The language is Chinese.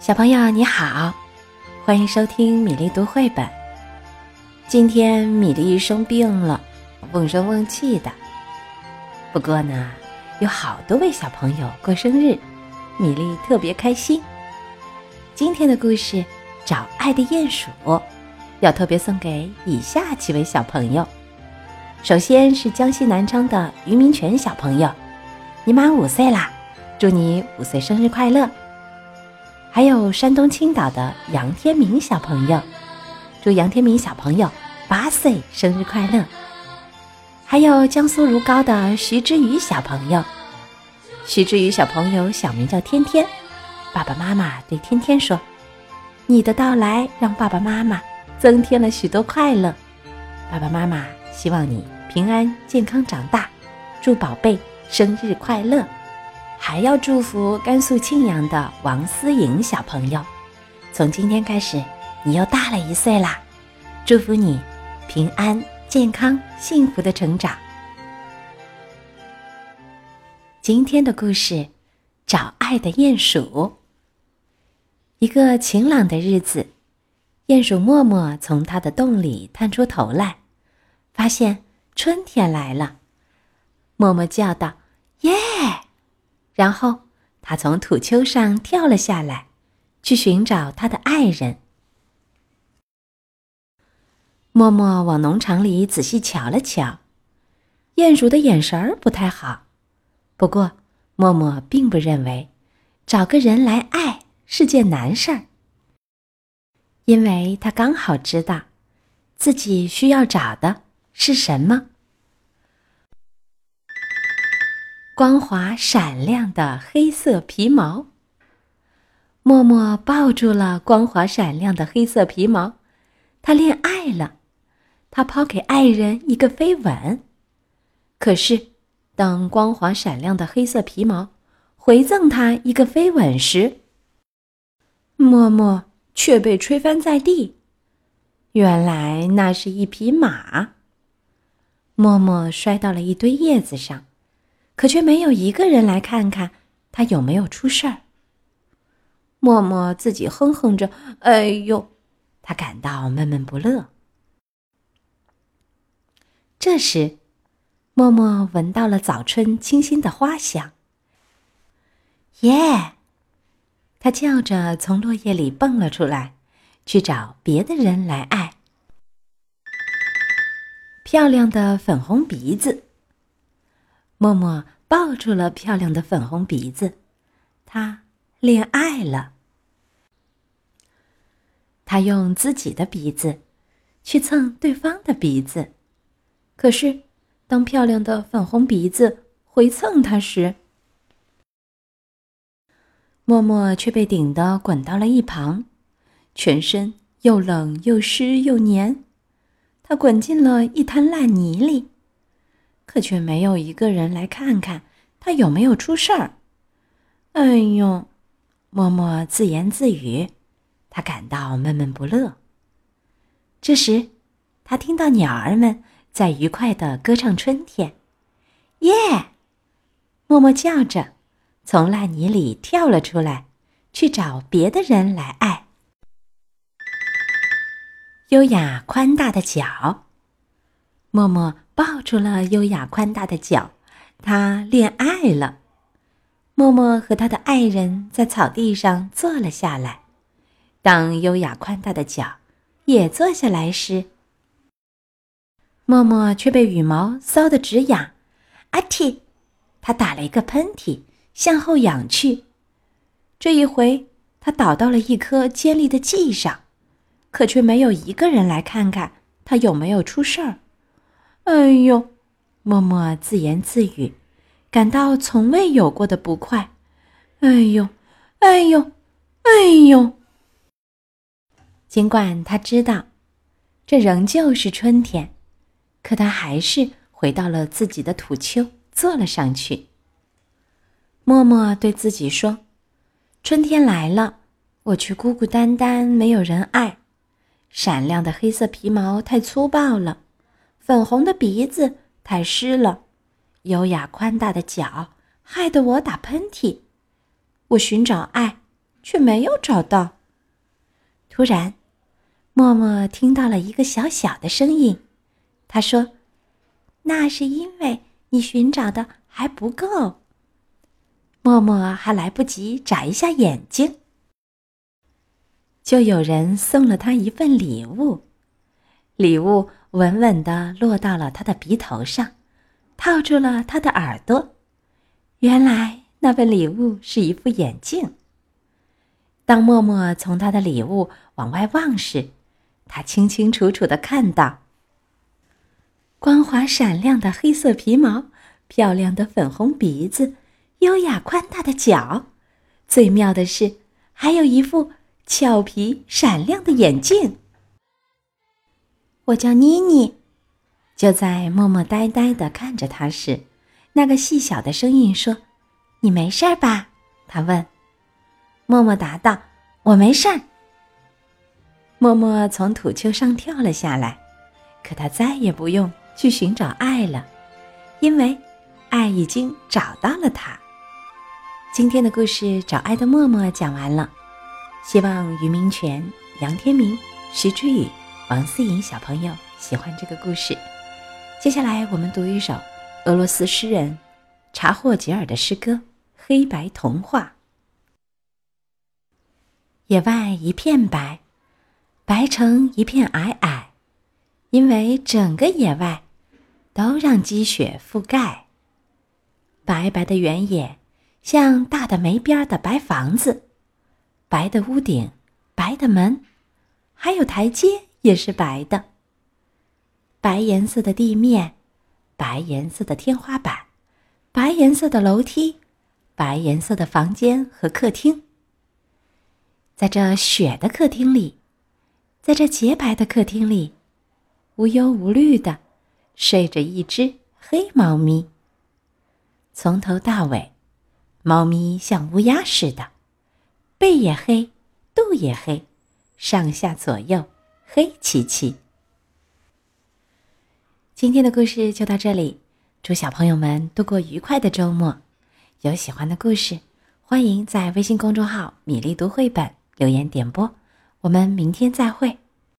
小朋友你好，欢迎收听米粒读绘本。今天米粒生病了，瓮声瓮气的。不过呢，有好多位小朋友过生日，米粒特别开心。今天的故事《找爱的鼹鼠》，要特别送给以下几位小朋友。首先是江西南昌的于明泉小朋友，你满五岁啦，祝你五岁生日快乐！还有山东青岛的杨天明小朋友，祝杨天明小朋友八岁生日快乐！还有江苏如皋的徐之宇小朋友，徐之宇小朋友小名叫天天，爸爸妈妈对天天说：“你的到来让爸爸妈妈增添了许多快乐，爸爸妈妈希望你平安健康长大，祝宝贝生日快乐！”还要祝福甘肃庆阳的王思颖小朋友，从今天开始，你又大了一岁啦！祝福你平安、健康、幸福的成长。今天的故事：找爱的鼹鼠。一个晴朗的日子，鼹鼠默默从它的洞里探出头来，发现春天来了。默默叫道：“耶！”然后，他从土丘上跳了下来，去寻找他的爱人。默默往农场里仔细瞧了瞧，鼹鼠的眼神儿不太好。不过，默默并不认为找个人来爱是件难事儿，因为他刚好知道自己需要找的是什么。光滑闪亮的黑色皮毛。默默抱住了光滑闪亮的黑色皮毛，他恋爱了。他抛给爱人一个飞吻。可是，当光滑闪亮的黑色皮毛回赠他一个飞吻时，默默却被吹翻在地。原来那是一匹马。默默摔到了一堆叶子上。可却没有一个人来看看他有没有出事儿。默默自己哼哼着：“哎呦！”他感到闷闷不乐。这时，默默闻到了早春清新的花香。耶！他叫着从落叶里蹦了出来，去找别的人来爱。漂亮的粉红鼻子。默默抱住了漂亮的粉红鼻子，他恋爱了。他用自己的鼻子去蹭对方的鼻子，可是当漂亮的粉红鼻子回蹭他时，默默却被顶得滚到了一旁，全身又冷又湿又黏，他滚进了一滩烂泥里。可却没有一个人来看看他有没有出事儿。哎呦，默默自言自语，他感到闷闷不乐。这时，他听到鸟儿们在愉快的歌唱春天。耶！默默叫着，从烂泥里跳了出来，去找别的人来爱。优雅宽大的脚，默默。抱住了优雅宽大的脚，他恋爱了。默默和他的爱人在草地上坐了下来。当优雅宽大的脚也坐下来时，默默却被羽毛搔得直痒。阿嚏！他打了一个喷嚏，向后仰去。这一回，他倒到了一棵尖利的蓟上，可却没有一个人来看看他有没有出事儿。哎呦，默默自言自语，感到从未有过的不快。哎呦，哎呦，哎呦！尽管他知道，这仍旧是春天，可他还是回到了自己的土丘，坐了上去。默默对自己说：“春天来了，我却孤孤单单，没有人爱。闪亮的黑色皮毛太粗暴了。”粉红的鼻子太湿了，优雅宽大的脚害得我打喷嚏。我寻找爱，却没有找到。突然，默默听到了一个小小的声音，他说：“那是因为你寻找的还不够。”默默还来不及眨一下眼睛，就有人送了他一份礼物，礼物稳稳的落到了他的鼻头上，套住了他的耳朵。原来那份礼物是一副眼镜。当默默从他的礼物往外望时，他清清楚楚的看到光滑闪亮的黑色皮毛，漂亮的粉红鼻子。优雅宽大的脚，最妙的是，还有一副俏皮闪亮的眼镜。我叫妮妮。就在默默呆呆的看着他时，那个细小的声音说：“你没事吧？”他问。默默答道：“我没事儿。”默默从土丘上跳了下来，可他再也不用去寻找爱了，因为爱已经找到了他。今天的故事《找爱的默默》讲完了，希望于明泉、杨天明、徐之宇、王思颖小朋友喜欢这个故事。接下来我们读一首俄罗斯诗人查霍吉尔的诗歌《黑白童话》。野外一片白，白成一片皑皑，因为整个野外都让积雪覆盖，白白的原野。像大的没边的白房子，白的屋顶，白的门，还有台阶也是白的。白颜色的地面，白颜色的天花板，白颜色的楼梯，白颜色的房间和客厅。在这雪的客厅里，在这洁白的客厅里，无忧无虑的睡着一只黑猫咪。从头到尾。猫咪像乌鸦似的，背也黑，肚也黑，上下左右黑漆漆。今天的故事就到这里，祝小朋友们度过愉快的周末。有喜欢的故事，欢迎在微信公众号“米粒读绘本”留言点播。我们明天再会。